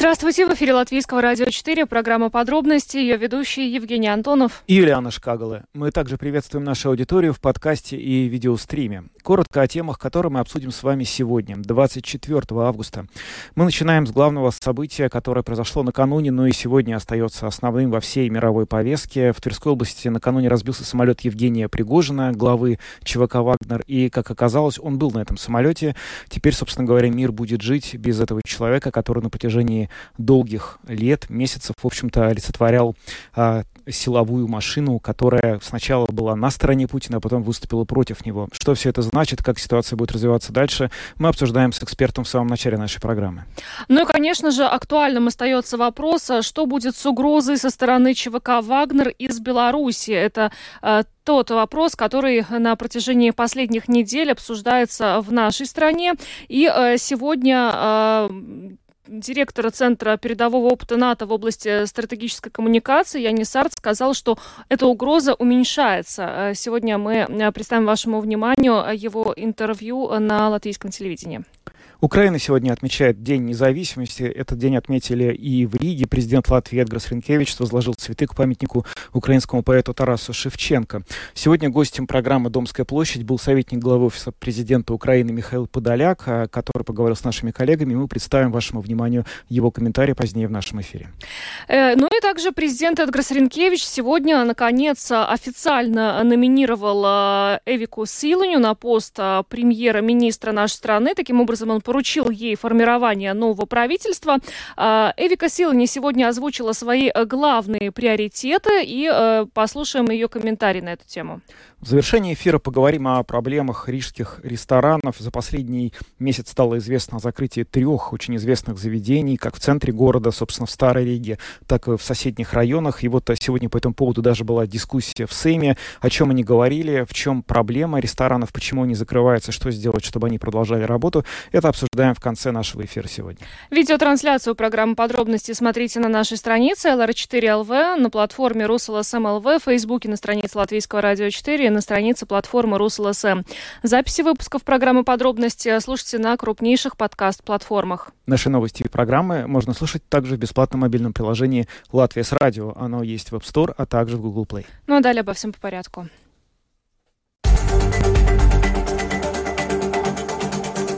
Здравствуйте, в эфире Латвийского радио 4, программа «Подробности», ее ведущий Евгений Антонов. И Юлиана Шкагала. Мы также приветствуем нашу аудиторию в подкасте и видеостриме. Коротко о темах, которые мы обсудим с вами сегодня, 24 августа. Мы начинаем с главного события, которое произошло накануне, но и сегодня остается основным во всей мировой повестке. В Тверской области накануне разбился самолет Евгения Пригожина, главы ЧВК «Вагнер», и, как оказалось, он был на этом самолете. Теперь, собственно говоря, мир будет жить без этого человека, который на протяжении долгих лет, месяцев, в общем-то, олицетворял а, силовую машину, которая сначала была на стороне Путина, а потом выступила против него. Что все это значит, как ситуация будет развиваться дальше, мы обсуждаем с экспертом в самом начале нашей программы. Ну и, конечно же, актуальным остается вопрос, а что будет с угрозой со стороны ЧВК «Вагнер» из Беларуси. Это э, тот вопрос, который на протяжении последних недель обсуждается в нашей стране. И э, сегодня э, директора Центра передового опыта НАТО в области стратегической коммуникации Янис Арт сказал, что эта угроза уменьшается. Э, сегодня мы э, представим вашему вниманию его интервью на латвийском телевидении. Украина сегодня отмечает День независимости. Этот день отметили и в Риге. Президент Латвии Эдгарс Ренкевич возложил цветы к памятнику украинскому поэту Тарасу Шевченко. Сегодня гостем программы «Домская площадь» был советник главы Офиса президента Украины Михаил Подоляк, а, который поговорил с нашими коллегами. Мы представим вашему вниманию его комментарии позднее в нашем эфире. Э, ну и также президент Эдгарс Ренкевич сегодня, наконец, официально номинировал э, Эвику Силуню на пост э, премьера-министра нашей страны. Таким образом, он поручил ей формирование нового правительства. А, Эвика Силани сегодня озвучила свои э, главные приоритеты и э, послушаем ее комментарий на эту тему. В завершении эфира поговорим о проблемах рижских ресторанов. За последний месяц стало известно о закрытии трех очень известных заведений, как в центре города, собственно, в Старой Риге, так и в соседних районах. И вот сегодня по этому поводу даже была дискуссия в Сейме, о чем они говорили, в чем проблема ресторанов, почему они закрываются, что сделать, чтобы они продолжали работу. Это обсуждаем в конце нашего эфира сегодня. Видеотрансляцию программы подробности смотрите на нашей странице LR4LV, на платформе RusLSM.LV, в Фейсбуке на странице Латвийского радио 4 на странице платформы РусЛСМ. Записи выпусков программы «Подробности» слушайте на крупнейших подкаст-платформах. Наши новости и программы можно слушать также в бесплатном мобильном приложении «Латвия с радио». Оно есть в App Store, а также в Google Play. Ну а далее обо всем по порядку.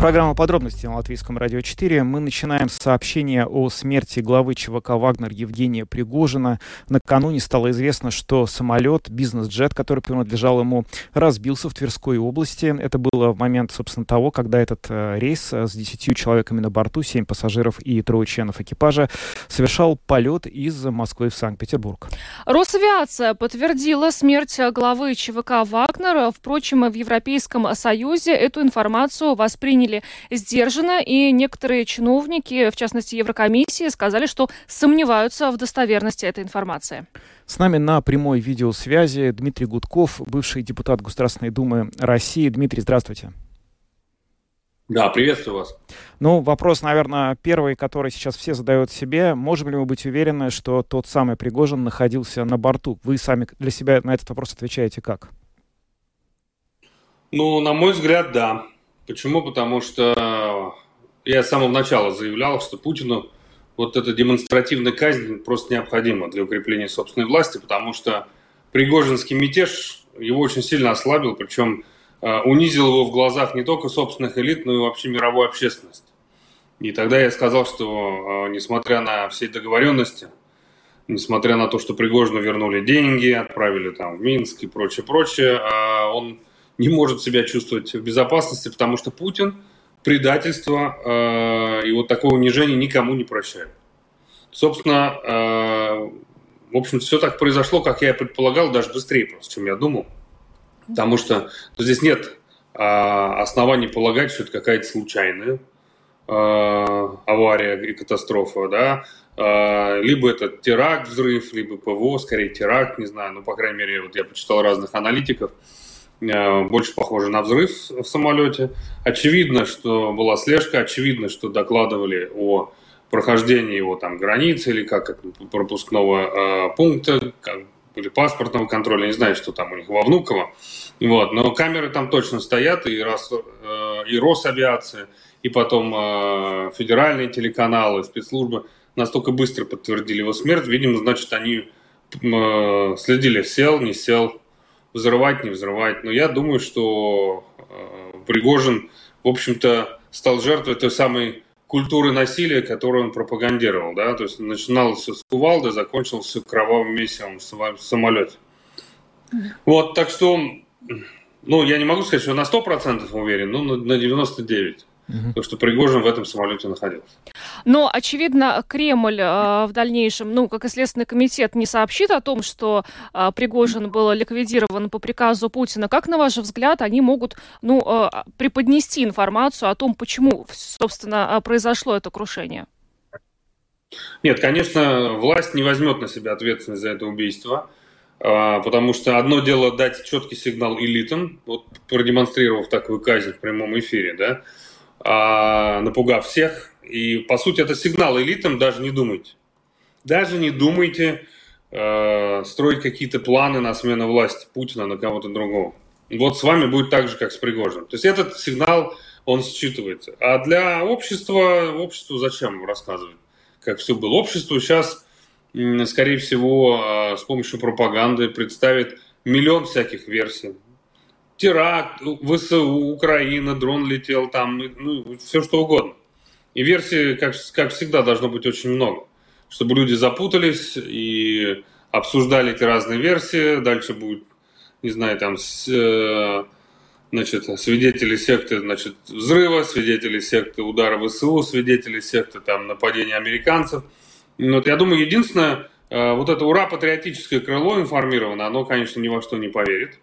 Программа подробности на Латвийском радио 4. Мы начинаем с сообщения о смерти главы ЧВК «Вагнер» Евгения Пригожина. Накануне стало известно, что самолет, бизнес-джет, который принадлежал ему, разбился в Тверской области. Это было в момент, собственно, того, когда этот э, рейс с 10 человеками на борту, 7 пассажиров и трое членов экипажа, совершал полет из Москвы в Санкт-Петербург. Росавиация подтвердила смерть главы ЧВК «Вагнер». Впрочем, в Европейском Союзе эту информацию восприняли восприняли сдержанно, и некоторые чиновники, в частности Еврокомиссии, сказали, что сомневаются в достоверности этой информации. С нами на прямой видеосвязи Дмитрий Гудков, бывший депутат Государственной Думы России. Дмитрий, здравствуйте. Да, приветствую вас. Ну, вопрос, наверное, первый, который сейчас все задают себе. Можем ли мы быть уверены, что тот самый Пригожин находился на борту? Вы сами для себя на этот вопрос отвечаете как? Ну, на мой взгляд, да. Почему? Потому что я с самого начала заявлял, что Путину вот эта демонстративная казнь просто необходима для укрепления собственной власти, потому что Пригожинский мятеж его очень сильно ослабил, причем э, унизил его в глазах не только собственных элит, но и вообще мировой общественности. И тогда я сказал, что э, несмотря на все договоренности, несмотря на то, что Пригожину вернули деньги, отправили там в Минск и прочее, прочее, э, он не может себя чувствовать в безопасности, потому что Путин предательство э, и вот такое унижение никому не прощает. Собственно, э, в общем, все так произошло, как я предполагал, даже быстрее просто, чем я думал. Потому что ну, здесь нет э, оснований полагать, что это какая-то случайная э, авария и катастрофа, да, э, либо это теракт, взрыв, либо ПВО, скорее теракт, не знаю, ну, по крайней мере, вот я почитал разных аналитиков, больше похоже на взрыв в самолете. Очевидно, что была слежка, очевидно, что докладывали о прохождении его там границы или как пропускного э, пункта, как, или паспортного контроля, не знаю, что там у них во Внуково. Вот, но камеры там точно стоят, и, раз, э, и Росавиация, и потом э, федеральные телеканалы, спецслужбы настолько быстро подтвердили его смерть. Видимо, значит, они э, следили, сел, не сел, взрывать, не взрывать. Но я думаю, что э, Пригожин, в общем-то, стал жертвой той самой культуры насилия, которую он пропагандировал. Да? То есть начиналось с кувалды, закончилось кровавым месивом в самолете. Вот, так что, ну, я не могу сказать, что на 100% уверен, но на 99%. Угу. То, что Пригожин в этом самолете находился. Но, очевидно, Кремль э, в дальнейшем, ну, как и Следственный комитет, не сообщит о том, что э, Пригожин был ликвидирован по приказу Путина. Как, на ваш взгляд, они могут, ну, э, преподнести информацию о том, почему, собственно, э, произошло это крушение? Нет, конечно, власть не возьмет на себя ответственность за это убийство. А, потому что одно дело дать четкий сигнал элитам, вот продемонстрировав такую казнь в прямом эфире, да, напугав всех. И, по сути, это сигнал элитам, даже не думайте. Даже не думайте э, строить какие-то планы на смену власти Путина на кого-то другого. Вот с вами будет так же, как с Пригожиным. То есть этот сигнал, он считывается. А для общества, обществу зачем рассказывать, как все было? Обществу сейчас, скорее всего, с помощью пропаганды представит миллион всяких версий теракт, ВСУ, Украина, дрон летел там, ну, все что угодно. И версий, как, как всегда, должно быть очень много, чтобы люди запутались и обсуждали эти разные версии. Дальше будет, не знаю, там, с, э, значит, свидетели секты, значит, взрыва, свидетели секты удара ВСУ, свидетели секты там нападения американцев. Вот я думаю, единственное, э, вот это ура-патриотическое крыло информировано, оно, конечно, ни во что не поверит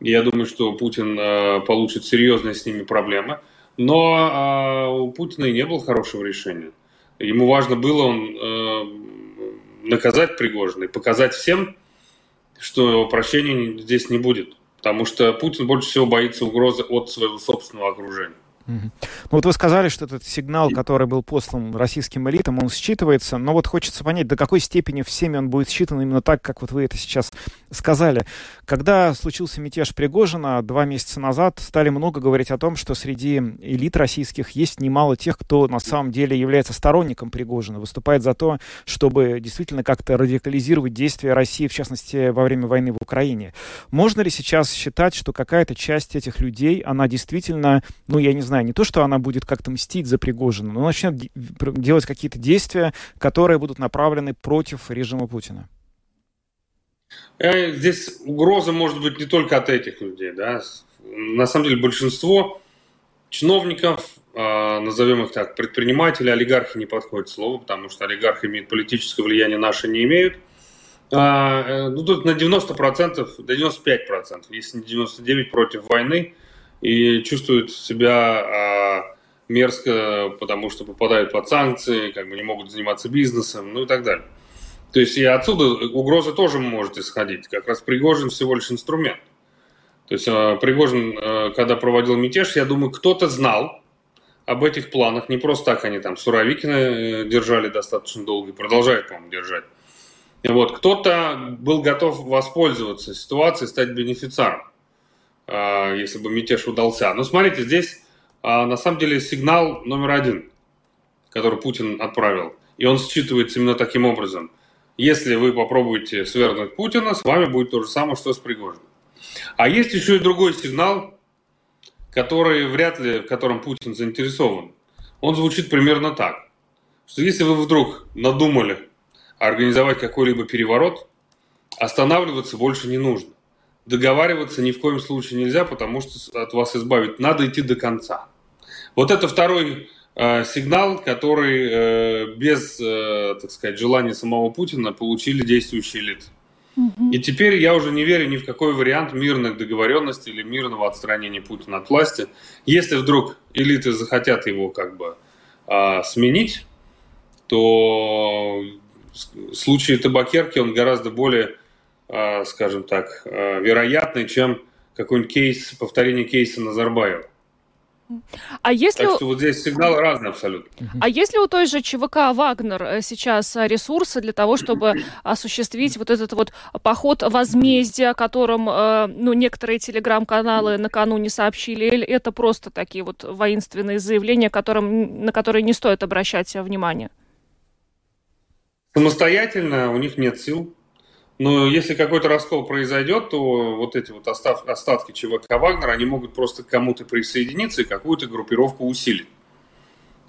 я думаю, что Путин э, получит серьезные с ними проблемы. Но э, у Путина и не было хорошего решения. Ему важно было он, э, наказать Пригожина и показать всем, что прощения здесь не будет. Потому что Путин больше всего боится угрозы от своего собственного окружения. Ну вот вы сказали, что этот сигнал, который был послан российским элитам, он считывается, но вот хочется понять, до какой степени всеми он будет считан именно так, как вот вы это сейчас сказали. Когда случился мятеж Пригожина два месяца назад, стали много говорить о том, что среди элит российских есть немало тех, кто на самом деле является сторонником Пригожина, выступает за то, чтобы действительно как-то радикализировать действия России, в частности, во время войны в Украине. Можно ли сейчас считать, что какая-то часть этих людей, она действительно, ну, я не знаю, знаю, не то, что она будет как-то мстить за Пригожина, но начнет делать какие-то действия, которые будут направлены против режима Путина. Э, здесь угроза может быть не только от этих людей. Да? На самом деле большинство чиновников, а, назовем их так, предприниматели, олигархи не подходит слово, потому что олигархи имеют политическое влияние, наши не имеют. А, э, ну, тут на 90%, до 95%, если не 99% против войны – и чувствуют себя а, мерзко, потому что попадают под санкции, как бы не могут заниматься бизнесом, ну и так далее. То есть и отсюда угроза тоже может исходить. Как раз Пригожин всего лишь инструмент. То есть а, Пригожин, а, когда проводил мятеж, я думаю, кто-то знал об этих планах. Не просто так они там Суровикина э, держали достаточно долго и продолжают, по-моему, держать. Вот кто-то был готов воспользоваться ситуацией, стать бенефициаром. А, если бы мятеж удался. Но смотрите, здесь а, на самом деле сигнал номер один, который Путин отправил. И он считывается именно таким образом. Если вы попробуете свергнуть Путина, с вами будет то же самое, что с Пригожиным. А есть еще и другой сигнал, который вряд ли, в котором Путин заинтересован. Он звучит примерно так, что если вы вдруг надумали организовать какой-либо переворот, останавливаться больше не нужно договариваться ни в коем случае нельзя, потому что от вас избавить надо идти до конца. Вот это второй э, сигнал, который э, без, э, так сказать, желания самого Путина получили действующие лица. И теперь я уже не верю ни в какой вариант мирных договоренностей или мирного отстранения Путина от власти. Если вдруг элиты захотят его как бы э, сменить, то в случае табакерки он гораздо более скажем так, э, вероятной, чем какой-нибудь кейс, повторение кейса Назарбаева. А если... Так что вот здесь сигналы разные абсолютно. А если у той же ЧВК «Вагнер» э, сейчас э, ресурсы для того, чтобы осуществить вот этот вот поход возмездия, о котором э, ну, некоторые телеграм-каналы накануне сообщили, или это просто такие вот воинственные заявления, которым, на которые не стоит обращать внимание? Самостоятельно у них нет сил. Но если какой-то раскол произойдет, то вот эти вот остав, остатки ЧВК Вагнера, они могут просто к кому-то присоединиться и какую-то группировку усилить.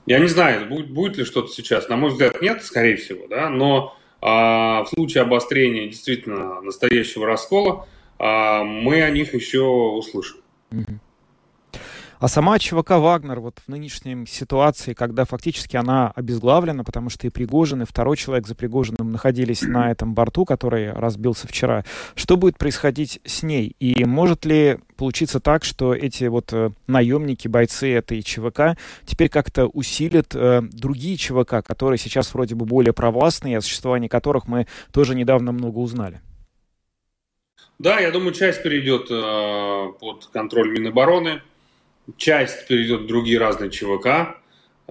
Я не знаю, будет, будет ли что-то сейчас. На мой взгляд, нет, скорее всего, да, но а, в случае обострения действительно настоящего раскола а, мы о них еще услышим. Mm-hmm. А сама ЧВК «Вагнер» вот в нынешней ситуации, когда фактически она обезглавлена, потому что и Пригожин, и второй человек за Пригожиным находились на этом борту, который разбился вчера, что будет происходить с ней? И может ли получиться так, что эти вот э, наемники, бойцы этой ЧВК теперь как-то усилят э, другие ЧВК, которые сейчас вроде бы более провластные, о существовании которых мы тоже недавно много узнали? Да, я думаю, часть перейдет э, под контроль Минобороны, часть перейдет в другие разные ЧВК,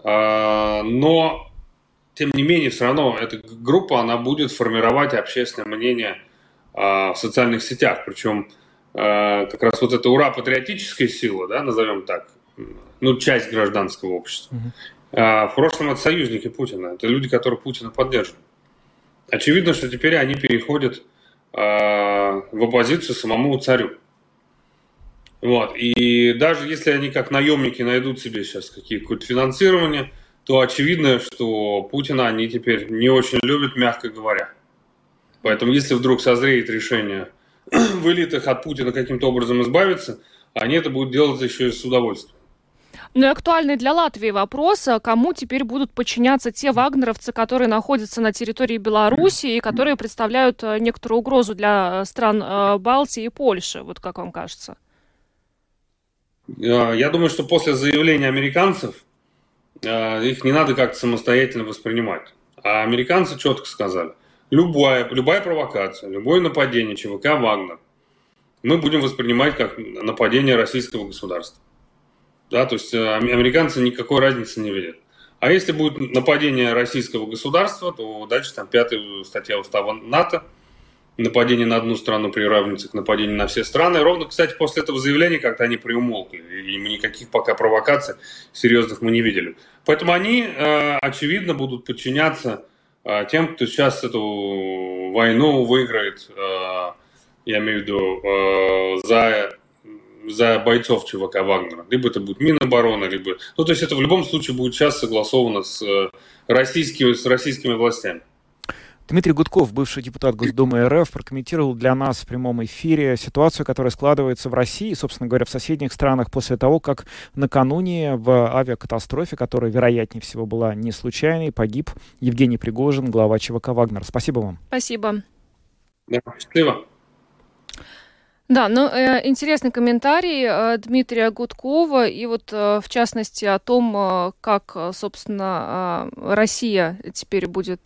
а, но тем не менее все равно эта группа, она будет формировать общественное мнение а, в социальных сетях, причем а, как раз вот эта ура патриотическая сила, да, назовем так, ну, часть гражданского общества. В прошлом это союзники Путина, это люди, которые Путина поддерживают. Очевидно, что теперь они переходят в оппозицию самому царю. Вот. И даже если они как наемники найдут себе сейчас какие-то финансирование, то очевидно, что Путина они теперь не очень любят, мягко говоря. Поэтому если вдруг созреет решение в элитах от Путина каким-то образом избавиться, они это будут делать еще и с удовольствием. Ну и актуальный для Латвии вопрос, а кому теперь будут подчиняться те вагнеровцы, которые находятся на территории Беларуси и которые представляют э, некоторую угрозу для э, стран э, Балтии и Польши, вот как вам кажется? Э, я думаю, что после заявления американцев э, их не надо как-то самостоятельно воспринимать. А американцы четко сказали, любая, любая провокация, любое нападение ЧВК «Вагнер» мы будем воспринимать как нападение российского государства. Да, то есть э, американцы никакой разницы не видят. А если будет нападение российского государства, то дальше там пятая статья устава НАТО – нападение на одну страну приравнивается к нападению на все страны. Ровно, кстати, после этого заявления как-то они приумолкли, и никаких пока провокаций серьезных мы не видели. Поэтому они, э, очевидно, будут подчиняться э, тем, кто сейчас эту войну выиграет, э, я имею в виду, за, за бойцов ЧВК Вагнера. Либо это будет Минобороны, либо... Ну, то есть это в любом случае будет сейчас согласовано с российскими, с российскими властями. Дмитрий Гудков, бывший депутат Госдумы РФ, прокомментировал для нас в прямом эфире ситуацию, которая складывается в России, собственно говоря, в соседних странах после того, как накануне в авиакатастрофе, которая, вероятнее всего, была не случайной, погиб Евгений Пригожин, глава ЧВК «Вагнер». Спасибо вам. Спасибо. Да, счастливо. Да, ну э, интересный комментарий э, Дмитрия Гудкова и вот э, в частности о том, как, собственно, Россия теперь будет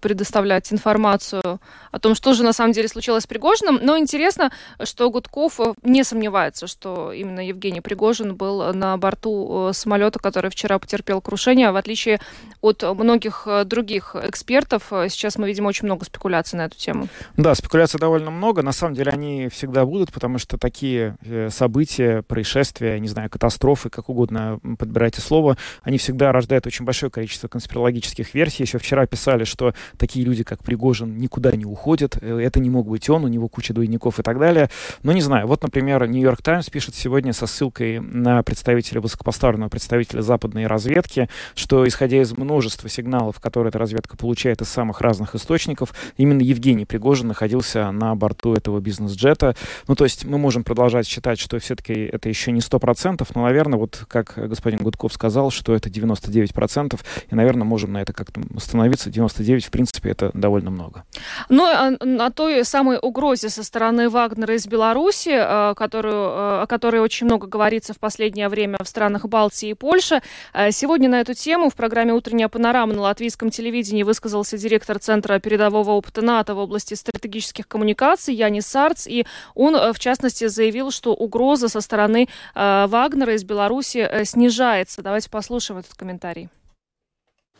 предоставлять информацию о том, что же на самом деле случилось с Пригожиным. Но интересно, что Гудков не сомневается, что именно Евгений Пригожин был на борту самолета, который вчера потерпел крушение, в отличие от многих других экспертов. Сейчас мы видим очень много спекуляций на эту тему. Да, спекуляций довольно много. На самом деле они всегда всегда будут, потому что такие э, события, происшествия, не знаю, катастрофы, как угодно подбирайте слово, они всегда рождают очень большое количество конспирологических версий. Еще вчера писали, что такие люди, как Пригожин, никуда не уходят, э, это не мог быть он, у него куча двойников и так далее. Но не знаю, вот, например, Нью-Йорк Таймс пишет сегодня со ссылкой на представителя, высокопоставленного представителя западной разведки, что, исходя из множества сигналов, которые эта разведка получает из самых разных источников, именно Евгений Пригожин находился на борту этого бизнес-джета. Ну, то есть мы можем продолжать считать, что все-таки это еще не 100%, но, наверное, вот как господин Гудков сказал, что это 99%, и, наверное, можем на это как-то остановиться. 99, в принципе, это довольно много. Ну, а о той самой угрозе со стороны Вагнера из Беларуси, э, которую, э, о которой очень много говорится в последнее время в странах Балтии и Польши. Э, сегодня на эту тему в программе «Утренняя панорама» на латвийском телевидении высказался директор Центра передового опыта НАТО в области стратегических коммуникаций Янис Сарц, и Он, в частности, заявил, что угроза со стороны Вагнера из Беларуси снижается. Давайте послушаем этот комментарий.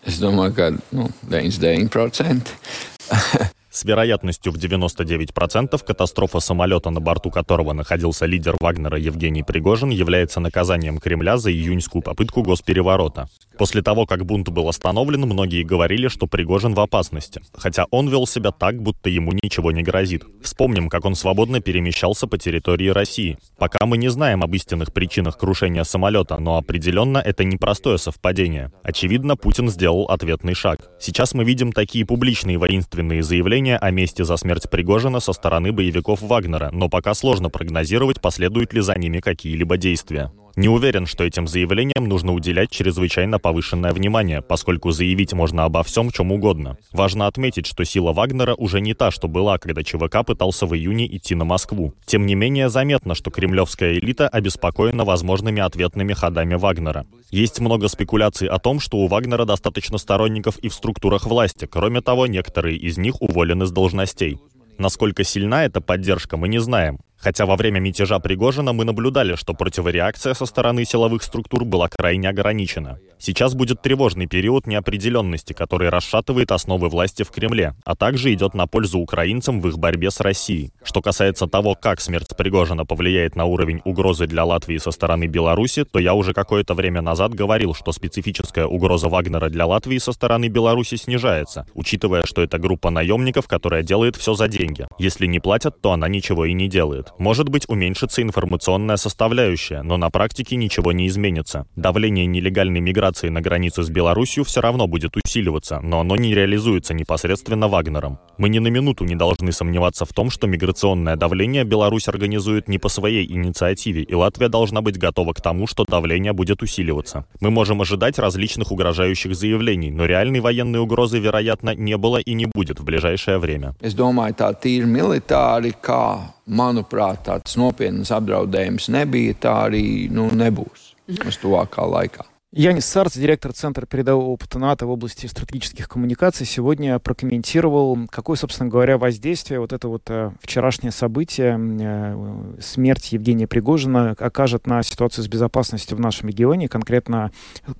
Es domāju, ka nu, 99% С вероятностью в 99% катастрофа самолета, на борту которого находился лидер Вагнера Евгений Пригожин, является наказанием Кремля за июньскую попытку госпереворота. После того, как бунт был остановлен, многие говорили, что Пригожин в опасности, хотя он вел себя так, будто ему ничего не грозит. Вспомним, как он свободно перемещался по территории России. Пока мы не знаем об истинных причинах крушения самолета, но определенно это непростое совпадение. Очевидно, Путин сделал ответный шаг. Сейчас мы видим такие публичные воинственные заявления, заявления о месте за смерть Пригожина со стороны боевиков Вагнера, но пока сложно прогнозировать, последуют ли за ними какие-либо действия. Не уверен, что этим заявлениям нужно уделять чрезвычайно повышенное внимание, поскольку заявить можно обо всем, чем угодно. Важно отметить, что сила Вагнера уже не та, что была, когда ЧВК пытался в июне идти на Москву. Тем не менее, заметно, что кремлевская элита обеспокоена возможными ответными ходами Вагнера. Есть много спекуляций о том, что у Вагнера достаточно сторонников и в структурах власти. Кроме того, некоторые из них уволены с должностей. Насколько сильна эта поддержка, мы не знаем. Хотя во время мятежа Пригожина мы наблюдали, что противореакция со стороны силовых структур была крайне ограничена. Сейчас будет тревожный период неопределенности, который расшатывает основы власти в Кремле, а также идет на пользу украинцам в их борьбе с Россией. Что касается того, как смерть Пригожина повлияет на уровень угрозы для Латвии со стороны Беларуси, то я уже какое-то время назад говорил, что специфическая угроза Вагнера для Латвии со стороны Беларуси снижается, учитывая, что это группа наемников, которая делает все за деньги. Если не платят, то она ничего и не делает. Может быть, уменьшится информационная составляющая, но на практике ничего не изменится. Давление нелегальной миграции на границе с Беларусью все равно будет усиливаться, но оно не реализуется непосредственно Вагнером. Мы ни на минуту не должны сомневаться в том, что миграционное давление Беларусь организует не по своей инициативе, и Латвия должна быть готова к тому, что давление будет усиливаться. Мы можем ожидать различных угрожающих заявлений, но реальной военной угрозы, вероятно, не было и не будет в ближайшее время. Domāju, tā tīri militāri, kā manuprāt, tāds nopietns apdraudējums nebija, tā arī nu, nebūs uz tuvākā laikā. Янис Сарц, директор Центра передового опыта НАТО в области стратегических коммуникаций, сегодня прокомментировал, какое, собственно говоря, воздействие вот это вот э, вчерашнее событие, э, смерть Евгения Пригожина, окажет на ситуацию с безопасностью в нашем регионе, конкретно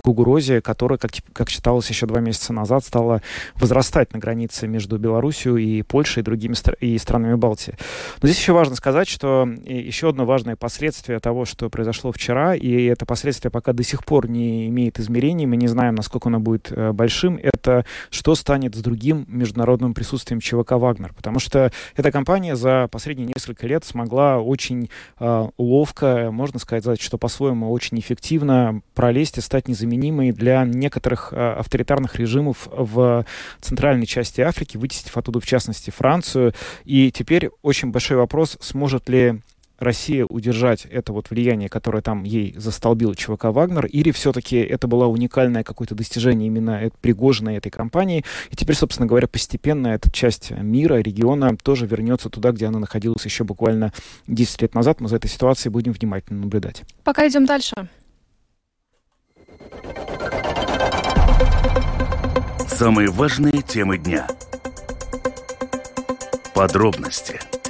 к угрозе, которая, как, как считалось еще два месяца назад, стала возрастать на границе между Белоруссией и Польшей и другими и странами Балтии. Но здесь еще важно сказать, что еще одно важное последствие того, что произошло вчера, и это последствие пока до сих пор не имеет измерений, мы не знаем, насколько оно будет э, большим, это что станет с другим международным присутствием ЧВК «Вагнер». Потому что эта компания за последние несколько лет смогла очень э, ловко, можно сказать, что по-своему очень эффективно пролезть и стать незаменимой для некоторых э, авторитарных режимов в центральной части Африки, вытеснив оттуда, в частности, Францию. И теперь очень большой вопрос, сможет ли Россия удержать это вот влияние, которое там ей застолбил ЧВК «Вагнер», или все-таки это было уникальное какое-то достижение именно Пригожиной этой компании, и теперь, собственно говоря, постепенно эта часть мира, региона тоже вернется туда, где она находилась еще буквально 10 лет назад. Мы за этой ситуацией будем внимательно наблюдать. Пока идем дальше. Самые важные темы дня. Подробности – В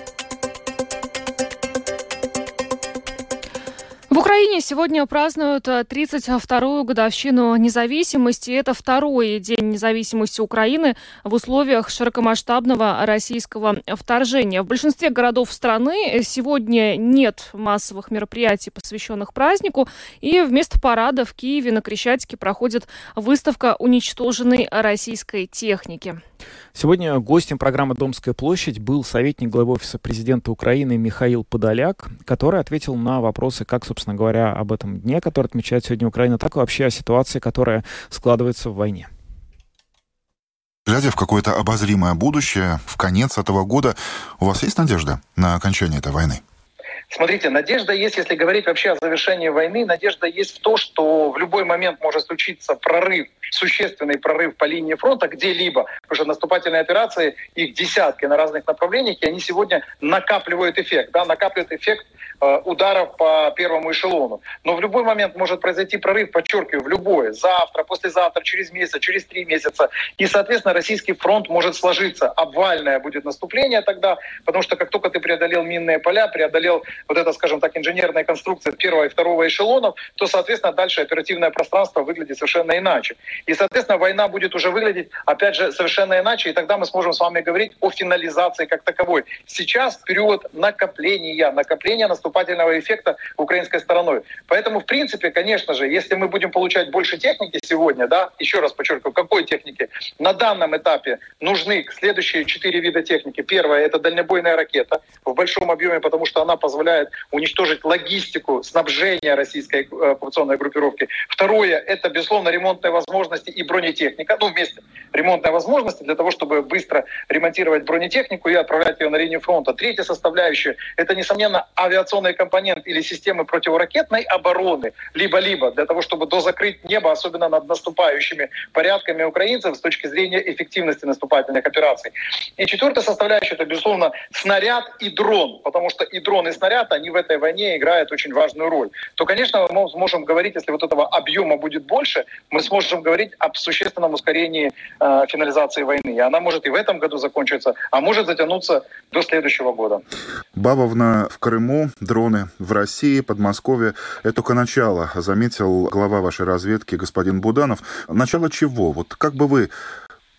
Украине сегодня празднуют 32-ю э, годовщину независимости. Это второй день независимости Украины в условиях широкомасштабного российского вторжения. В большинстве городов страны сегодня нет массовых мероприятий, посвященных празднику. И вместо парада в Киеве на Крещатике проходит выставка уничтоженной российской техники. Сегодня гостем программы «Домская площадь» был советник главы Офиса президента Украины Михаил Подоляк, который ответил на вопросы, как, собственно говоря, об этом дне, который отмечает сегодня Украина, так и вообще о ситуации, которая складывается в войне. Глядя в какое-то обозримое будущее, в конец этого года, у вас есть надежда на окончание этой войны? Смотрите, надежда есть, если говорить вообще о завершении войны, надежда есть в то, что в любой момент может случиться прорыв, существенный прорыв по линии фронта где-либо, потому что наступательные операции, их десятки на разных направлениях, и они сегодня накапливают эффект, да, накапливают эффект э, ударов по первому эшелону. Но в любой момент может произойти прорыв, подчеркиваю, в любое, завтра, послезавтра, через месяц, через три месяца. И, соответственно, российский фронт может сложиться. Обвальное будет наступление тогда, потому что как только ты преодолел минные поля, преодолел вот это, скажем так, инженерная конструкция первого и второго эшелонов, то, соответственно, дальше оперативное пространство выглядит совершенно иначе. И, соответственно, война будет уже выглядеть, опять же, совершенно иначе, и тогда мы сможем с вами говорить о финализации как таковой. Сейчас период накопления, накопления наступательного эффекта украинской стороной. Поэтому, в принципе, конечно же, если мы будем получать больше техники сегодня, да, еще раз подчеркиваю, какой техники, на данном этапе нужны следующие четыре вида техники. Первое — это дальнобойная ракета в большом объеме, потому что она позволяет позволяет уничтожить логистику снабжения российской э, оккупационной группировки. Второе — это, безусловно, ремонтные возможности и бронетехника. Ну, вместе ремонтные возможности для того, чтобы быстро ремонтировать бронетехнику и отправлять ее на линию фронта. Третья составляющая — это, несомненно, авиационный компонент или системы противоракетной обороны, либо-либо для того, чтобы дозакрыть небо, особенно над наступающими порядками украинцев с точки зрения эффективности наступательных операций. И четвертая составляющая — это, безусловно, снаряд и дрон, потому что и дрон, и снаряд говорят, они в этой войне играют очень важную роль, то, конечно, мы сможем говорить, если вот этого объема будет больше, мы сможем говорить об существенном ускорении э, финализации войны. И она может и в этом году закончиться, а может затянуться до следующего года. Бавовна в Крыму, дроны в России, Подмосковье. Это только начало, заметил глава вашей разведки господин Буданов. Начало чего? Вот как бы вы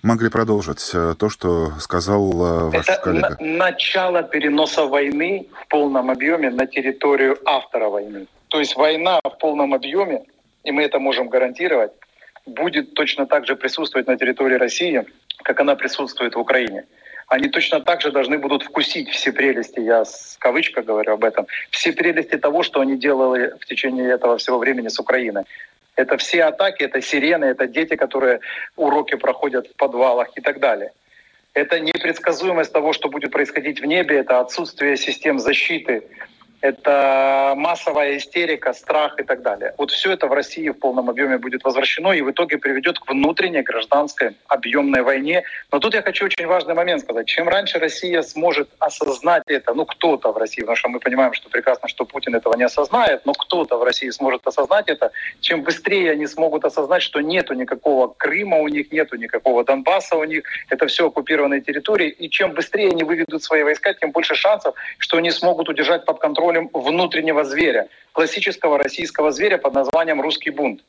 могли продолжить э, то, что сказал э, ваш Это коллега? На- начало переноса войны в полном объеме на территорию автора войны. То есть война в полном объеме, и мы это можем гарантировать, будет точно так же присутствовать на территории России, как она присутствует в Украине. Они точно так же должны будут вкусить все прелести, я с кавычкой говорю об этом, все прелести того, что они делали в течение этого всего времени с Украиной. Это все атаки, это сирены, это дети, которые уроки проходят в подвалах и так далее. Это непредсказуемость того, что будет происходить в небе, это отсутствие систем защиты, это массовая истерика, страх и так далее. Вот все это в России в полном объеме будет возвращено и в итоге приведет к внутренней гражданской объемной войне. Но тут я хочу очень важный момент сказать. Чем раньше Россия сможет осознать это, ну кто-то в России, потому что мы понимаем, что прекрасно, что Путин этого не осознает, но кто-то в России сможет осознать это, чем быстрее они смогут осознать, что нету никакого Крыма у них, нету никакого Донбасса у них, это все оккупированные территории, и чем быстрее они выведут свои войска, тем больше шансов, что они смогут удержать под контролем контролем внутреннего зверя, классического российского зверя под названием «русский бунт».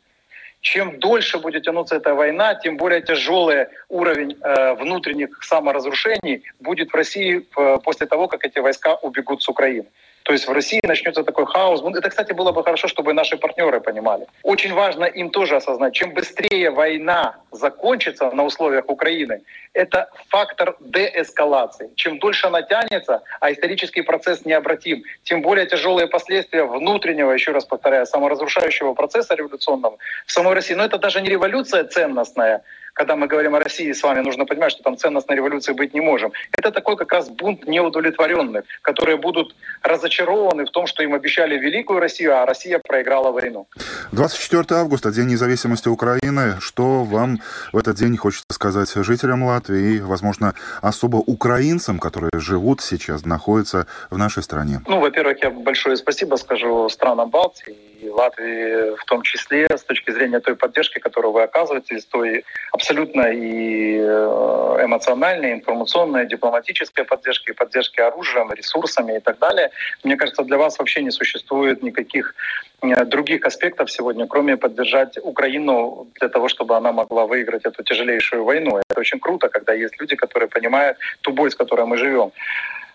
Чем дольше будет тянуться эта война, тем более тяжелый уровень э, внутренних саморазрушений будет в России э, после того, как эти войска убегут с Украины. То есть в России начнется такой хаос. Это, кстати, было бы хорошо, чтобы наши партнеры понимали. Очень важно им тоже осознать, чем быстрее война закончится на условиях Украины, это фактор деэскалации. Чем дольше она тянется, а исторический процесс необратим, тем более тяжелые последствия внутреннего, еще раз повторяю, саморазрушающего процесса революционного в самой России. Но это даже не революция ценностная, когда мы говорим о России с вами, нужно понимать, что там ценностной революции быть не можем. Это такой как раз бунт неудовлетворенных, которые будут разочарованы в том, что им обещали великую Россию, а Россия проиграла войну. 24 августа, День независимости Украины. Что вам в этот день хочется сказать жителям Латвии и, возможно, особо украинцам, которые живут сейчас, находятся в нашей стране? Ну, во-первых, я большое спасибо скажу странам Балтии и Латвии в том числе с точки зрения той поддержки, которую вы оказываете, с той абсолютно и э, эмоциональной, информационной, дипломатической поддержки, поддержки оружием, ресурсами и так далее. Мне кажется, для вас вообще не существует никаких э, других аспектов сегодня, кроме поддержать Украину для того, чтобы она могла выиграть эту тяжелейшую войну. Это очень круто, когда есть люди, которые понимают ту боль, с которой мы живем.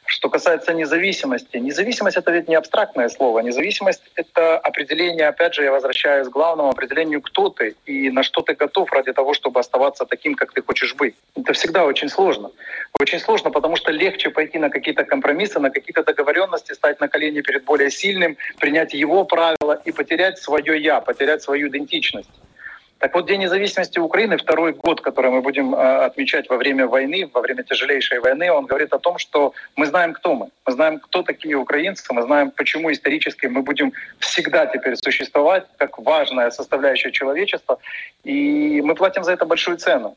Что касается независимости, независимость это ведь не абстрактное слово. Независимость это определение, опять же, я возвращаюсь к главному определению, кто ты и на что ты готов ради того, чтобы оставаться таким, как ты хочешь быть. Это всегда очень сложно. Очень сложно, потому что легче пойти на какие-то компромиссы, на какие-то договоренности, стать на колени перед более сильным, принять его правила и потерять свое я, потерять свою идентичность. Так вот, День независимости Украины, второй год, который мы будем э, отмечать во время войны, во время тяжелейшей войны, он говорит о том, что мы знаем, кто мы. Мы знаем, кто такие украинцы, мы знаем, почему исторически мы будем всегда теперь существовать как важная составляющая человечества, и мы платим за это большую цену.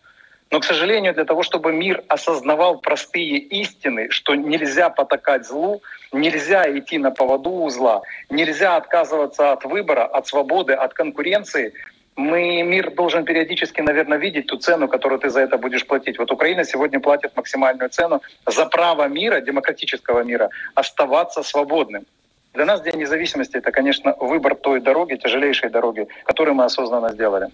Но, к сожалению, для того, чтобы мир осознавал простые истины, что нельзя потакать злу, нельзя идти на поводу у зла, нельзя отказываться от выбора, от свободы, от конкуренции, мы, мир должен периодически, наверное, видеть ту цену, которую ты за это будешь платить. Вот Украина сегодня платит максимальную цену за право мира, демократического мира, оставаться свободным. Для нас День независимости — это, конечно, выбор той дороги, тяжелейшей дороги, которую мы осознанно сделали.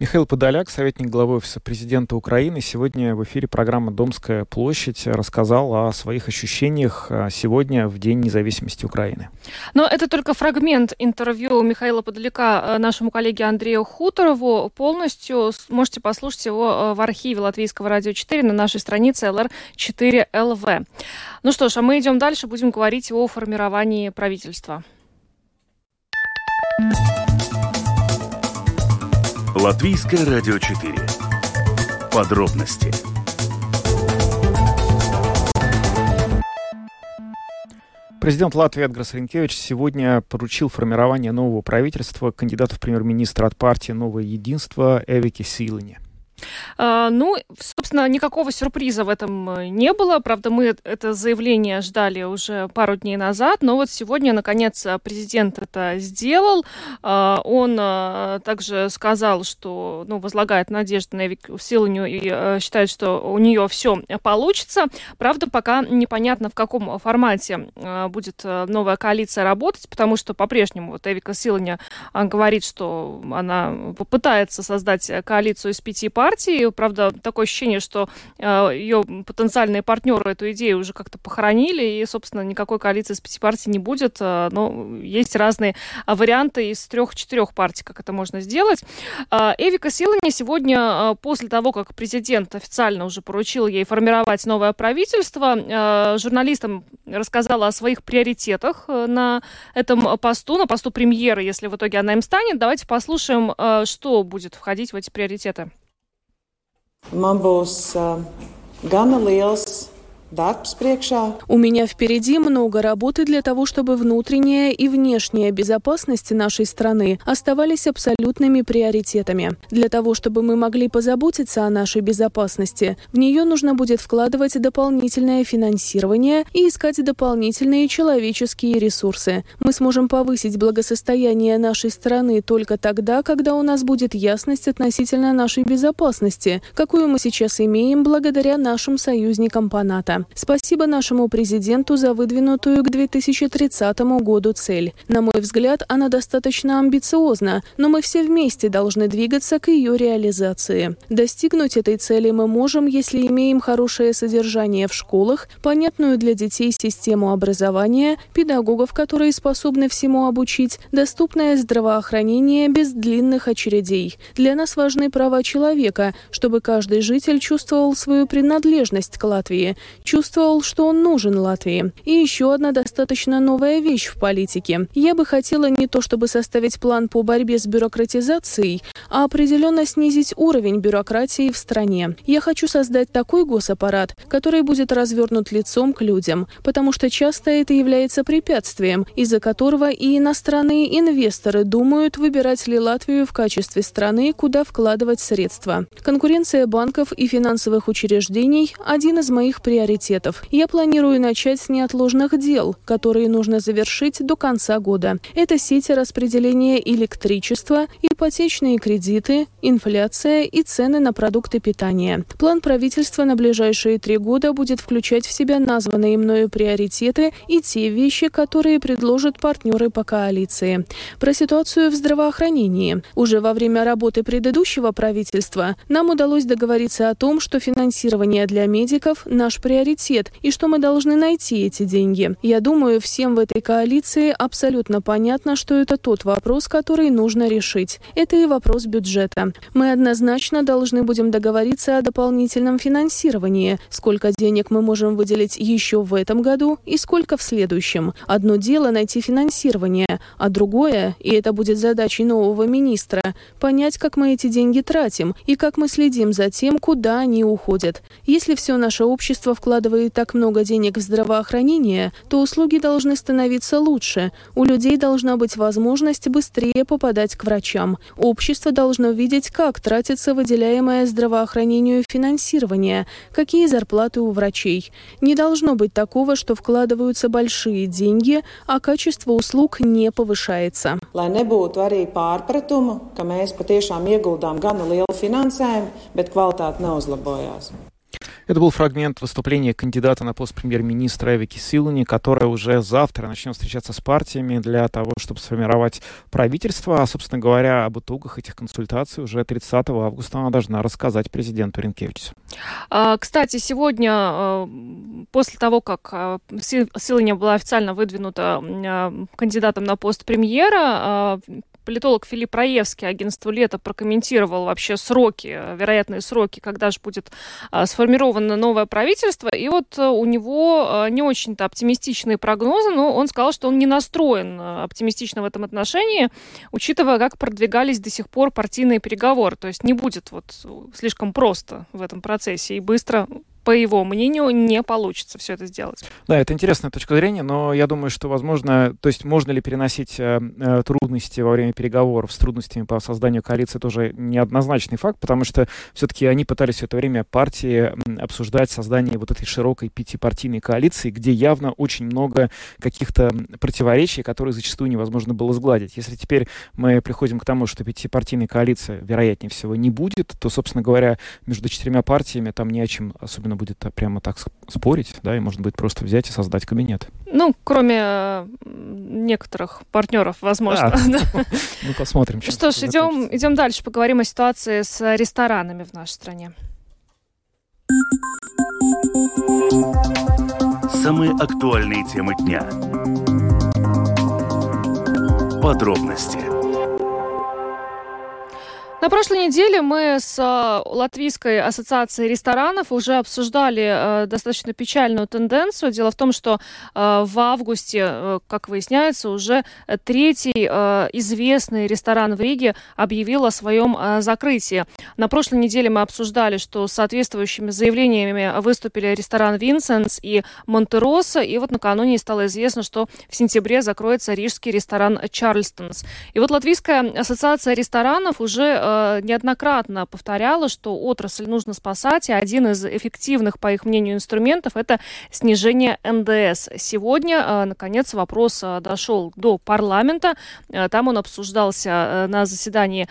Михаил Подоляк, советник главы Офиса президента Украины, сегодня в эфире программы «Домская площадь» рассказал о своих ощущениях а, сегодня в День независимости Украины. Но это только фрагмент интервью Михаила Подоляка э, нашему коллеге Андрею Хуторову. Полностью можете послушать его э, в архиве Латвийского радио 4 на нашей странице LR4LV. Ну что ж, а мы идем дальше, будем говорить о формировании правительства. Латвийское радио 4. Подробности. Президент Латвии Эдгарс Ренкевич сегодня поручил формирование нового правительства кандидату в премьер-министра от партии «Новое единство» Эвике Силане. А, ну, собственно, никакого сюрприза в этом э, не было. Правда, мы это заявление ждали уже пару дней назад, но вот сегодня, наконец, президент это сделал. А, он э, также сказал, что ну, возлагает надежды на Эвик Силаню и э, считает, что у нее все получится. Правда, пока непонятно, в каком формате будет новая коалиция работать, потому что по-прежнему вот Эвика Силаня говорит, что она попытается создать коалицию из пяти партий, партии. Правда, такое ощущение, что э, ее потенциальные партнеры эту идею уже как-то похоронили, и, собственно, никакой коалиции с пяти партий не будет. Э, но есть разные э, варианты из трех-четырех партий, как это можно сделать. Эвика Силани сегодня, после того, как президент официально уже поручил ей формировать новое правительство, журналистам рассказала о своих приоритетах на этом посту, на посту премьера, если в итоге она им станет. Давайте послушаем, что будет входить в эти приоритеты. Man būs uh, gana liels У меня впереди много работы для того, чтобы внутренняя и внешняя безопасность нашей страны оставались абсолютными приоритетами. Для того, чтобы мы могли позаботиться о нашей безопасности, в нее нужно будет вкладывать дополнительное финансирование и искать дополнительные человеческие ресурсы. Мы сможем повысить благосостояние нашей страны только тогда, когда у нас будет ясность относительно нашей безопасности, какую мы сейчас имеем благодаря нашим союзникам по НАТО. Спасибо нашему президенту за выдвинутую к 2030 году цель. На мой взгляд, она достаточно амбициозна, но мы все вместе должны двигаться к ее реализации. Достигнуть этой цели мы можем, если имеем хорошее содержание в школах, понятную для детей систему образования, педагогов, которые способны всему обучить, доступное здравоохранение без длинных очередей. Для нас важны права человека, чтобы каждый житель чувствовал свою принадлежность к Латвии, чувствовал, что он нужен Латвии. И еще одна достаточно новая вещь в политике. Я бы хотела не то чтобы составить план по борьбе с бюрократизацией, а определенно снизить уровень бюрократии в стране. Я хочу создать такой госаппарат, который будет развернут лицом к людям, потому что часто это является препятствием, из-за которого и иностранные инвесторы думают, выбирать ли Латвию в качестве страны, куда вкладывать средства. Конкуренция банков и финансовых учреждений – один из моих приоритетов приоритетов. Я планирую начать с неотложных дел, которые нужно завершить до конца года. Это сети распределения электричества, ипотечные кредиты, инфляция и цены на продукты питания. План правительства на ближайшие три года будет включать в себя названные мною приоритеты и те вещи, которые предложат партнеры по коалиции. Про ситуацию в здравоохранении. Уже во время работы предыдущего правительства нам удалось договориться о том, что финансирование для медиков – наш приоритет приоритет и что мы должны найти эти деньги. Я думаю, всем в этой коалиции абсолютно понятно, что это тот вопрос, который нужно решить. Это и вопрос бюджета. Мы однозначно должны будем договориться о дополнительном финансировании, сколько денег мы можем выделить еще в этом году и сколько в следующем. Одно дело найти финансирование, а другое, и это будет задачей нового министра, понять, как мы эти деньги тратим и как мы следим за тем, куда они уходят. Если все наше общество вкладывает так много денег в здравоохранение, то услуги должны становиться лучше. У людей должна быть возможность быстрее попадать к врачам. Общество должно видеть, как тратится выделяемое здравоохранению финансирование, какие зарплаты у врачей. Не должно быть такого, что вкладываются большие деньги, а качество услуг не повышается. Lai nebūtu arī. Это был фрагмент выступления кандидата на пост премьер-министра Эвики Силани, которая уже завтра начнет встречаться с партиями для того, чтобы сформировать правительство. А, собственно говоря, об итогах этих консультаций уже 30 августа она должна рассказать президенту Ренкевичу. А, кстати, сегодня, а, после того, как а, Силани была официально выдвинута кандидатом на пост премьера, политолог Филипп Раевский агентство «Лето» прокомментировал вообще сроки, вероятные сроки, когда же будет а, сформировано новое правительство. И вот э, у него не очень-то оптимистичные прогнозы, но он сказал, что он не настроен э, оптимистично в этом отношении, учитывая, как продвигались до сих пор партийные переговоры. То есть не будет вот слишком просто в этом процессе и быстро по его мнению, не получится все это сделать. Да, это интересная точка зрения, но я думаю, что, возможно, то есть можно ли переносить э, э, трудности во время переговоров с трудностями по созданию коалиции, тоже неоднозначный факт, потому что все-таки они пытались все это время партии обсуждать создание вот этой широкой пятипартийной коалиции, где явно очень много каких-то противоречий, которые зачастую невозможно было сгладить. Если теперь мы приходим к тому, что пятипартийной коалиции, вероятнее всего, не будет, то, собственно говоря, между четырьмя партиями там не о чем особенно особенно будет прямо так спорить, да, и можно будет просто взять и создать кабинет. Ну, кроме некоторых партнеров, возможно. Да. Ну, посмотрим. Что ж, идем, идем дальше, поговорим о ситуации с ресторанами в нашей стране. Самые актуальные темы дня. Подробности на прошлой неделе мы с э, Латвийской ассоциацией ресторанов уже обсуждали э, достаточно печальную тенденцию. Дело в том, что э, в августе, э, как выясняется, уже третий известный ресторан в Риге объявил о своем закрытии. На прошлой неделе мы обсуждали, что соответствующими заявлениями выступили ресторан «Винсенс» и «Монтероса». И вот накануне стало известно, что в сентябре закроется рижский ресторан «Чарльстонс». И вот Латвийская ассоциация ресторанов уже э, Э, неоднократно повторяла, что отрасль нужно спасать, и один из эффективных, по их мнению, инструментов – это снижение НДС. Сегодня, э, наконец, вопрос э, дошел до парламента. Там он обсуждался на заседании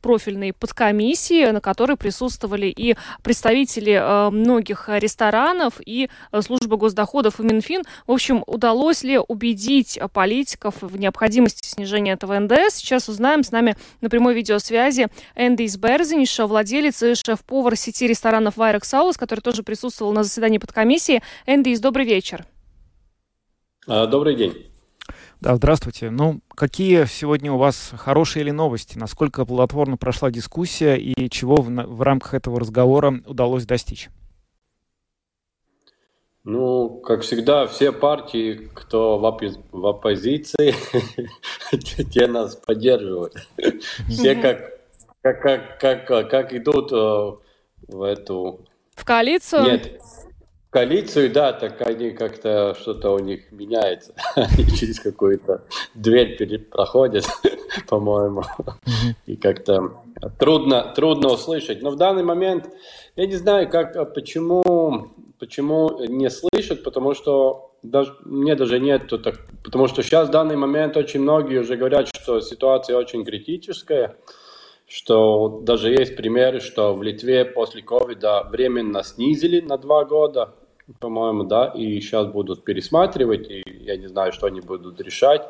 профильной подкомиссии, на которой присутствовали и представители многих ресторанов, и служба госдоходов, и Минфин. В общем, удалось ли убедить политиков в необходимости снижения этого НДС? Сейчас узнаем. С нами на прямой видеосвязи связи Эндис Берзиниш, владелец и шеф-повар сети ресторанов Вайрек Саус, который тоже присутствовал на заседании подкомиссии. Эндис, добрый вечер. А, добрый день. Да, здравствуйте. Ну, какие сегодня у вас хорошие или новости? Насколько плодотворно прошла дискуссия и чего в, в рамках этого разговора удалось достичь? Ну, как всегда, все партии, кто в, опи- в оппозиции, те нас поддерживают. Все как как, как, как, как идут э, в эту... В коалицию? Нет, в коалицию, да, так они как-то, что-то у них меняется. Они через какую-то дверь проходят, по-моему. И как-то трудно, трудно услышать. Но в данный момент, я не знаю, как, почему, почему не слышат, потому что даже, мне даже нет, так, потому что сейчас в данный момент очень многие уже говорят, что ситуация очень критическая что даже есть примеры, что в Литве после ковида временно снизили на два года, по-моему, да, и сейчас будут пересматривать, и я не знаю, что они будут решать.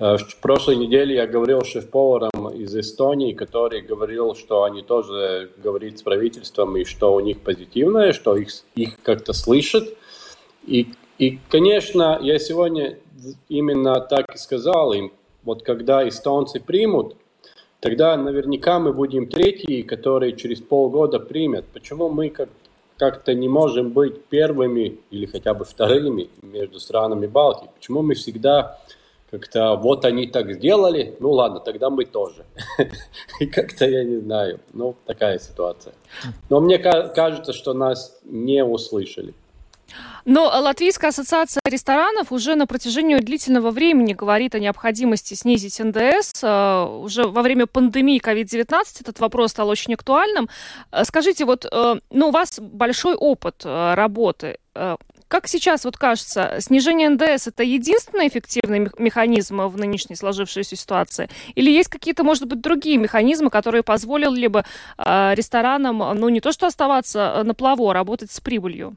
Э, в прошлой неделе я говорил шеф-поваром из Эстонии, который говорил, что они тоже говорят с правительством и что у них позитивное, что их, их как-то слышат. И, и, конечно, я сегодня именно так и сказал им, вот когда эстонцы примут, тогда наверняка мы будем третьи, которые через полгода примут. Почему мы как как-то не можем быть первыми или хотя бы вторыми между странами Балтии? Почему мы всегда как-то вот они так сделали, ну ладно, тогда мы тоже. И как-то я не знаю, ну такая ситуация. Но мне кажется, что нас не услышали. Но Латвийская ассоциация ресторанов уже на протяжении длительного времени говорит о необходимости снизить НДС. Э, уже во время пандемии COVID-19 этот вопрос стал очень актуальным. Э, скажите, вот э, ну, у вас большой опыт работы. Как сейчас вот кажется, снижение НДС это единственный эффективный механизм в нынешней сложившейся ситуации? Или есть какие-то, может быть, другие механизмы, которые позволили бы ресторанам, ну, не то что оставаться на плаву, а работать с прибылью?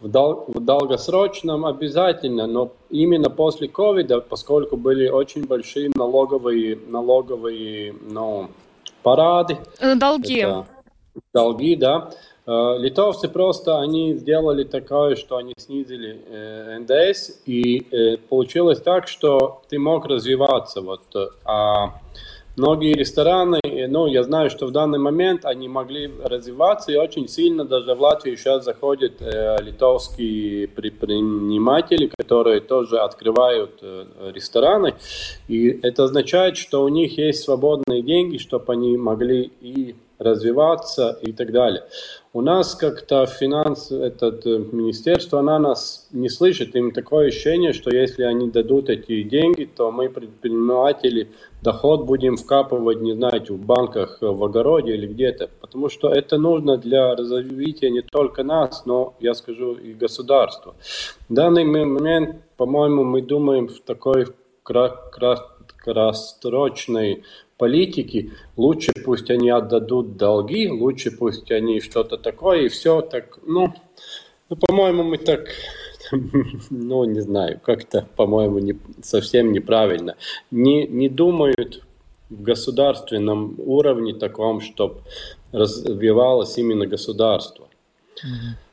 В, дол в долгосрочном обязательно, но именно после ковида, поскольку были очень большие налоговые, налоговые ну, парады. Э, долги. Это, долги, да. Э, литовцы просто, они сделали такое, что они снизили э, НДС, и э, получилось так, что ты мог развиваться. Вот, а многие рестораны, ну, я знаю, что в данный момент они могли развиваться, и очень сильно даже в Латвию сейчас заходят э, литовские предприниматели, которые тоже открывают э, рестораны, и это означает, что у них есть свободные деньги, чтобы они могли и развиваться и так далее. У нас как-то финанс, этот э, министерство, она нас не слышит. Им такое ощущение, что если они дадут эти деньги, то мы, предприниматели, доход будем вкапывать, не знаете, в банках, э, в огороде или где-то. Потому что это нужно для развития не только нас, но, я скажу, и государства. В данный момент, по-моему, мы думаем в такой краткосрочной политики, лучше пусть они отдадут долги, лучше пусть они что-то такое, и все так, ну, ну по-моему, мы так, ну, не знаю, как-то, по-моему, не, совсем неправильно. Не, не думают в государственном уровне таком, чтобы развивалось именно государство. Mm-hmm.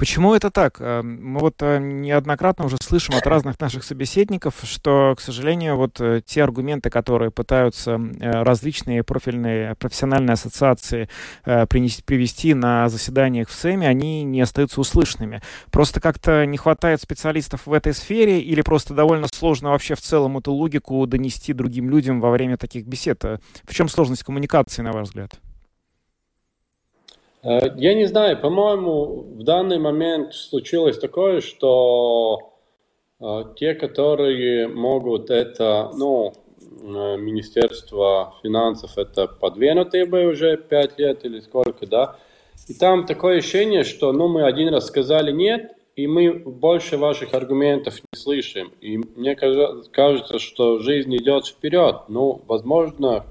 Почему это так? Э, мы вот э, неоднократно уже слышим от разных наших собеседников, что, к сожалению, вот э, те аргументы, которые пытаются различные профильные профессиональные ассоциации принести, привести на заседаниях в СЭМе, они не остаются услышанными. Просто как-то не хватает специалистов в этой сфере или просто довольно сложно вообще в целом эту логику донести другим людям во время таких бесед? В чем сложность коммуникации, на ваш взгляд? Э, я не знаю, по-моему, в данный момент случилось такое, что э, те, которые могут это, ну, э, Министерство финансов, это подвинутые бы уже пять лет или сколько, да, и там такое ощущение, что, ну, мы один раз сказали нет, и мы больше ваших аргументов не слышим. И мне кажется, что жизнь идет вперед. Ну, возможно,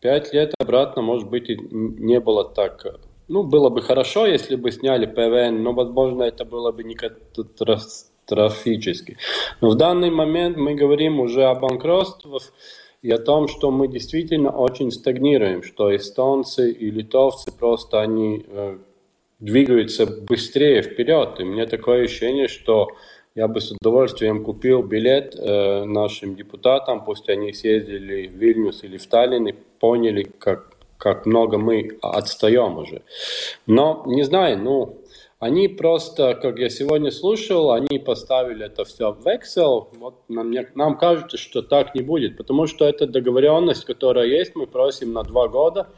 пять лет обратно, может быть, и не было так ну, было бы хорошо, если бы сняли ПВН, но, возможно, это было бы не катастрофически. Но в данный момент мы говорим уже о банкротствах и о том, что мы действительно очень стагнируем, что эстонцы и литовцы просто они э, двигаются быстрее вперед. И мне такое ощущение, что я бы с удовольствием купил билет э, нашим депутатам, пусть они съездили в Вильнюс или в Таллин и поняли, как как много мы отстаем уже. Но, не знаю, ну, они просто, как я сегодня слушал, они поставили это все в Excel. Вот нам, нам кажется, что так не будет, потому что это договоренность, которая есть, мы просим на два года,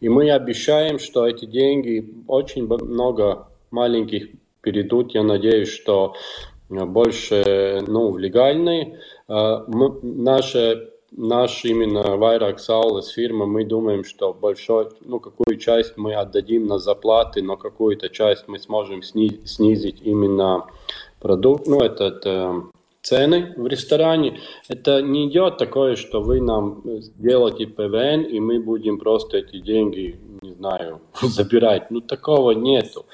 и мы обещаем, что эти деньги очень много маленьких перейдут. Я надеюсь, что больше ну, в легальные. А, мы, наше наш именно Вайрак Саулес фирма, мы думаем, что большой, ну, какую часть мы отдадим на заплаты, но какую-то часть мы сможем снизить именно продукт, ну, это, это цены в ресторане. Это не идет такое, что вы нам сделаете ПВН, и мы будем просто эти деньги, не знаю, забирать. Ну, такого нету.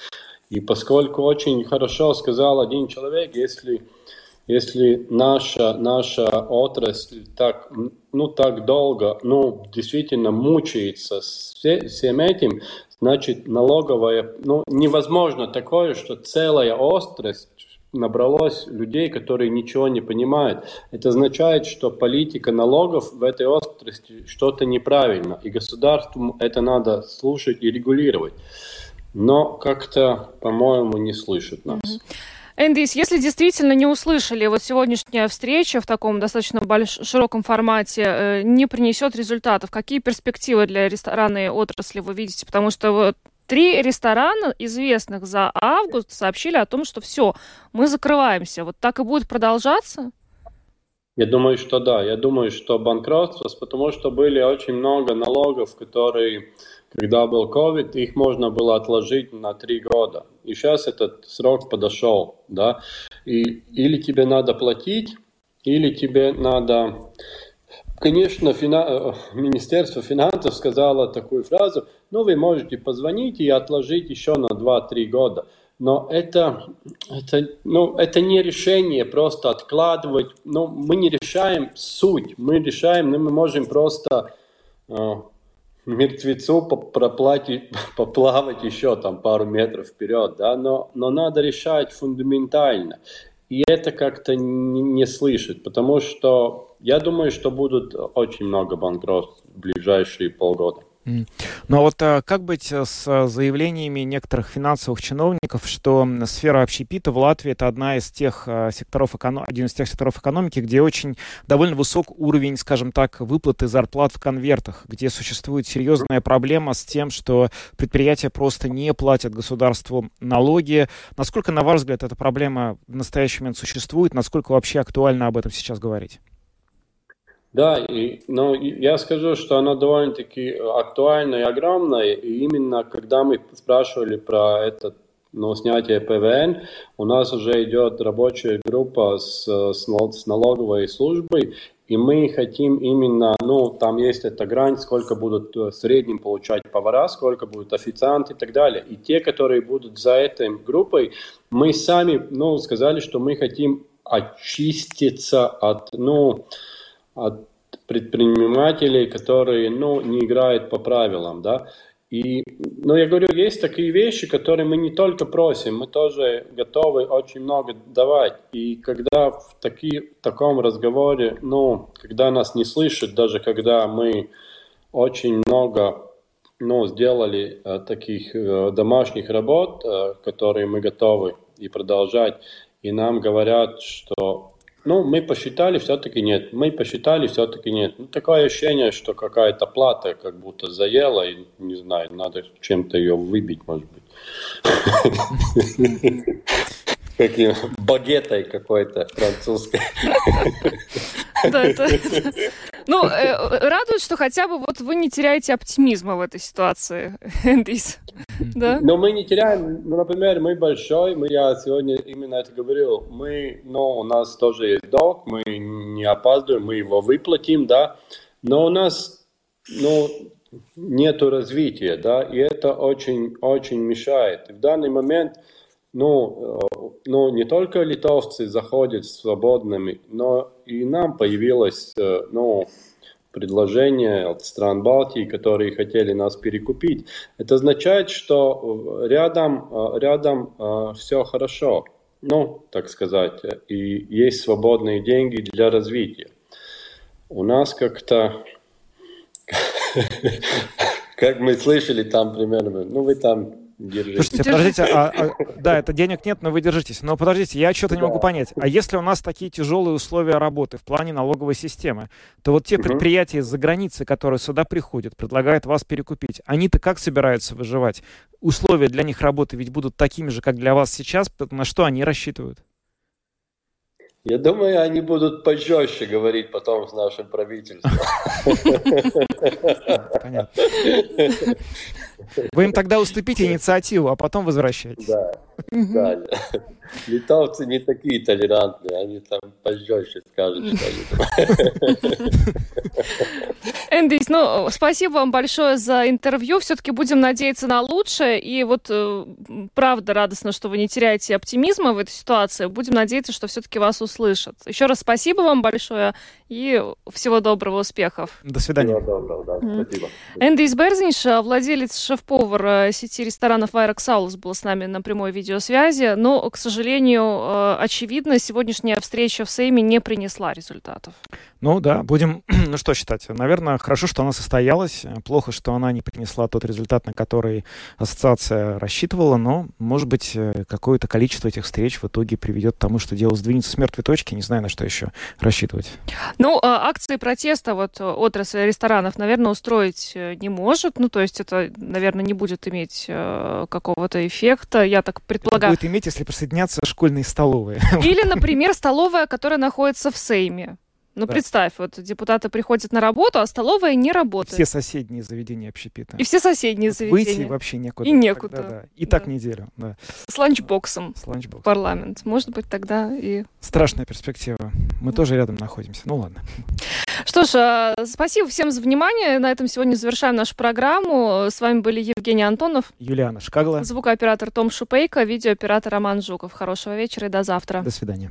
И поскольку очень хорошо сказал один человек, если если наша, наша отрасль так, ну, так долго, ну, действительно мучается с всем этим, значит, налоговая, ну, невозможно такое, что целая отрасль набралось людей, которые ничего не понимают. Это означает, что политика налогов в этой отрасли что-то неправильно, и государству это надо слушать и регулировать. Но как-то, по-моему, не слышат нас. Эндис, если действительно не услышали, вот сегодняшняя встреча в таком достаточно больш... широком формате э, не принесет результатов, какие перспективы для ресторанной отрасли вы видите? Потому что вот Три ресторана, известных за август, сообщили о том, что все, мы закрываемся. Вот так и будет продолжаться? Я думаю, что да. Я думаю, что банкротство, потому что были очень много налогов, которые, когда был COVID, их можно было отложить на три года. И сейчас этот срок подошел, да. И или тебе надо платить, или тебе надо... Конечно, фина... Министерство финансов сказало такую фразу – ну, вы можете позвонить и отложить еще на 2-3 года. Но это, это, ну, это не решение просто откладывать. Ну, мы не решаем суть. Мы решаем, ну, мы можем просто э, мертвецу проплатить, поплавать еще там пару метров вперед, да, но, но надо решать фундаментально. И это как-то не, не слышит, потому что я думаю, что будут очень много банкротств в ближайшие полгода. Ну а вот а, как быть э, с заявлениями некоторых финансовых чиновников, что сфера общепита в Латвии это одна из тех секторов один из тех секторов экономики, где очень довольно высок уровень, скажем так, выплаты зарплат в конвертах, где существует серьезная проблема с тем, что предприятия просто не платят государству налоги. Насколько, на ваш взгляд, эта проблема в настоящий момент существует? Насколько вообще актуально об этом сейчас говорить? Да, и, но я скажу, что она довольно-таки актуальна и огромная. И именно когда мы спрашивали про это ну, снятие ПВН, у нас уже идет рабочая группа с, с, с налоговой службой, и мы хотим именно, ну, там есть эта грань, сколько будут в среднем получать повара, сколько будут официанты и так далее. И те, которые будут за этой группой, мы сами, ну, сказали, что мы хотим очиститься от, ну, от предпринимателей, которые, ну, не играют по правилам, да. И, ну, я говорю, есть такие вещи, которые мы не только просим, мы тоже готовы очень много давать. И когда в, таки, в таком разговоре, ну, когда нас не слышат, даже когда мы очень много ну, сделали э, таких э, домашних работ, э, которые мы готовы и продолжать, и нам говорят, что ну, мы посчитали, все-таки нет. Мы посчитали, все-таки нет. Ну, такое ощущение, что какая-то плата как будто заела, и, не знаю, надо чем-то ее выбить, может быть. Каким багетой какой-то французской. Да, это, это... Ну, э, радует, что хотя бы вот вы не теряете оптимизма в этой ситуации, Эндрис. Да? Но мы не теряем, ну, например, мы большой, мы, я сегодня именно это говорил, мы, ну, у нас тоже есть долг, мы не опаздываем, мы его выплатим, да, но у нас, ну, нету развития, да, и это очень, очень мешает. И в данный момент, ну, э, ну, не только литовцы заходят свободными, но и нам появилось, э, ну, предложение от стран Балтии, которые хотели нас перекупить. Это означает, что рядом, э, рядом все хорошо, ну, так сказать, и есть свободные деньги для развития. У нас как-то как мы слышали там примерно, ну вы там держитесь. Слушайте, подождите, а, а, да, это денег нет, но вы держитесь. Но подождите, я что-то не могу понять. А если у нас такие тяжелые условия работы в плане налоговой системы, то вот те угу. предприятия из-за границы, которые сюда приходят, предлагают вас перекупить, они-то как собираются выживать? Условия для них работы ведь будут такими же, как для вас сейчас, на что они рассчитывают? Я думаю, они будут пожестче говорить потом с нашим правительством. Понятно. Вы им тогда уступите инициативу, а потом возвращайтесь. Да, да. Литовцы не такие толерантные, они там пожестче скажут, что Эндис, ну, спасибо вам большое за интервью. Все-таки будем надеяться на лучшее. И вот э, правда радостно, что вы не теряете оптимизма в этой ситуации. Будем надеяться, что все-таки вас услышат. Еще раз спасибо вам большое и всего доброго, успехов. До свидания. Всего доброго, да, спасибо. Эндрис Берзниш, владелец шеф-повар э, сети ресторанов Вайрок Саулус, был с нами на прямой видеосвязи. Но, к сожалению, э, очевидно, сегодняшняя встреча в Сейме не принесла результатов. Ну да, будем, ну что считать. Наверное, хорошо, что она состоялась. Плохо, что она не принесла тот результат, на который ассоциация рассчитывала, но, может быть, э, какое-то количество этих встреч в итоге приведет к тому, что дело сдвинется с мертвой точки. Не знаю, на что еще рассчитывать. Ну, а акции протеста вот э, отрасль ресторанов, наверное, устроить э, не может. Ну, то есть это, наверное, не будет иметь какого-то эффекта, я так предполагаю. Будет иметь, если присоединятся школьные столовые. Или, например, столовая, которая находится в Сейме. Ну, Да. представь, вот депутаты приходят на работу, а столовая не Все работает. соседние заведения общепита. И все соседние Вот Выйти заведения. вообще некуда. И некуда. Тогда да. И так Да. неделю, да. С ланчбоксом С ланчбоксом. парламент. Может быть, тогда и... Страшная перспектива. Мы тоже рядом находимся. Ну ладно. Что ж, э, спасибо всем за внимание. На этом сегодня завершаем нашу программу. С вами были Евгений Антонов, Юлиана Шкагла. звукооператор Том Шупейко, видеооператор Роман Жуков. Хорошего вечера и до завтра. До свидания.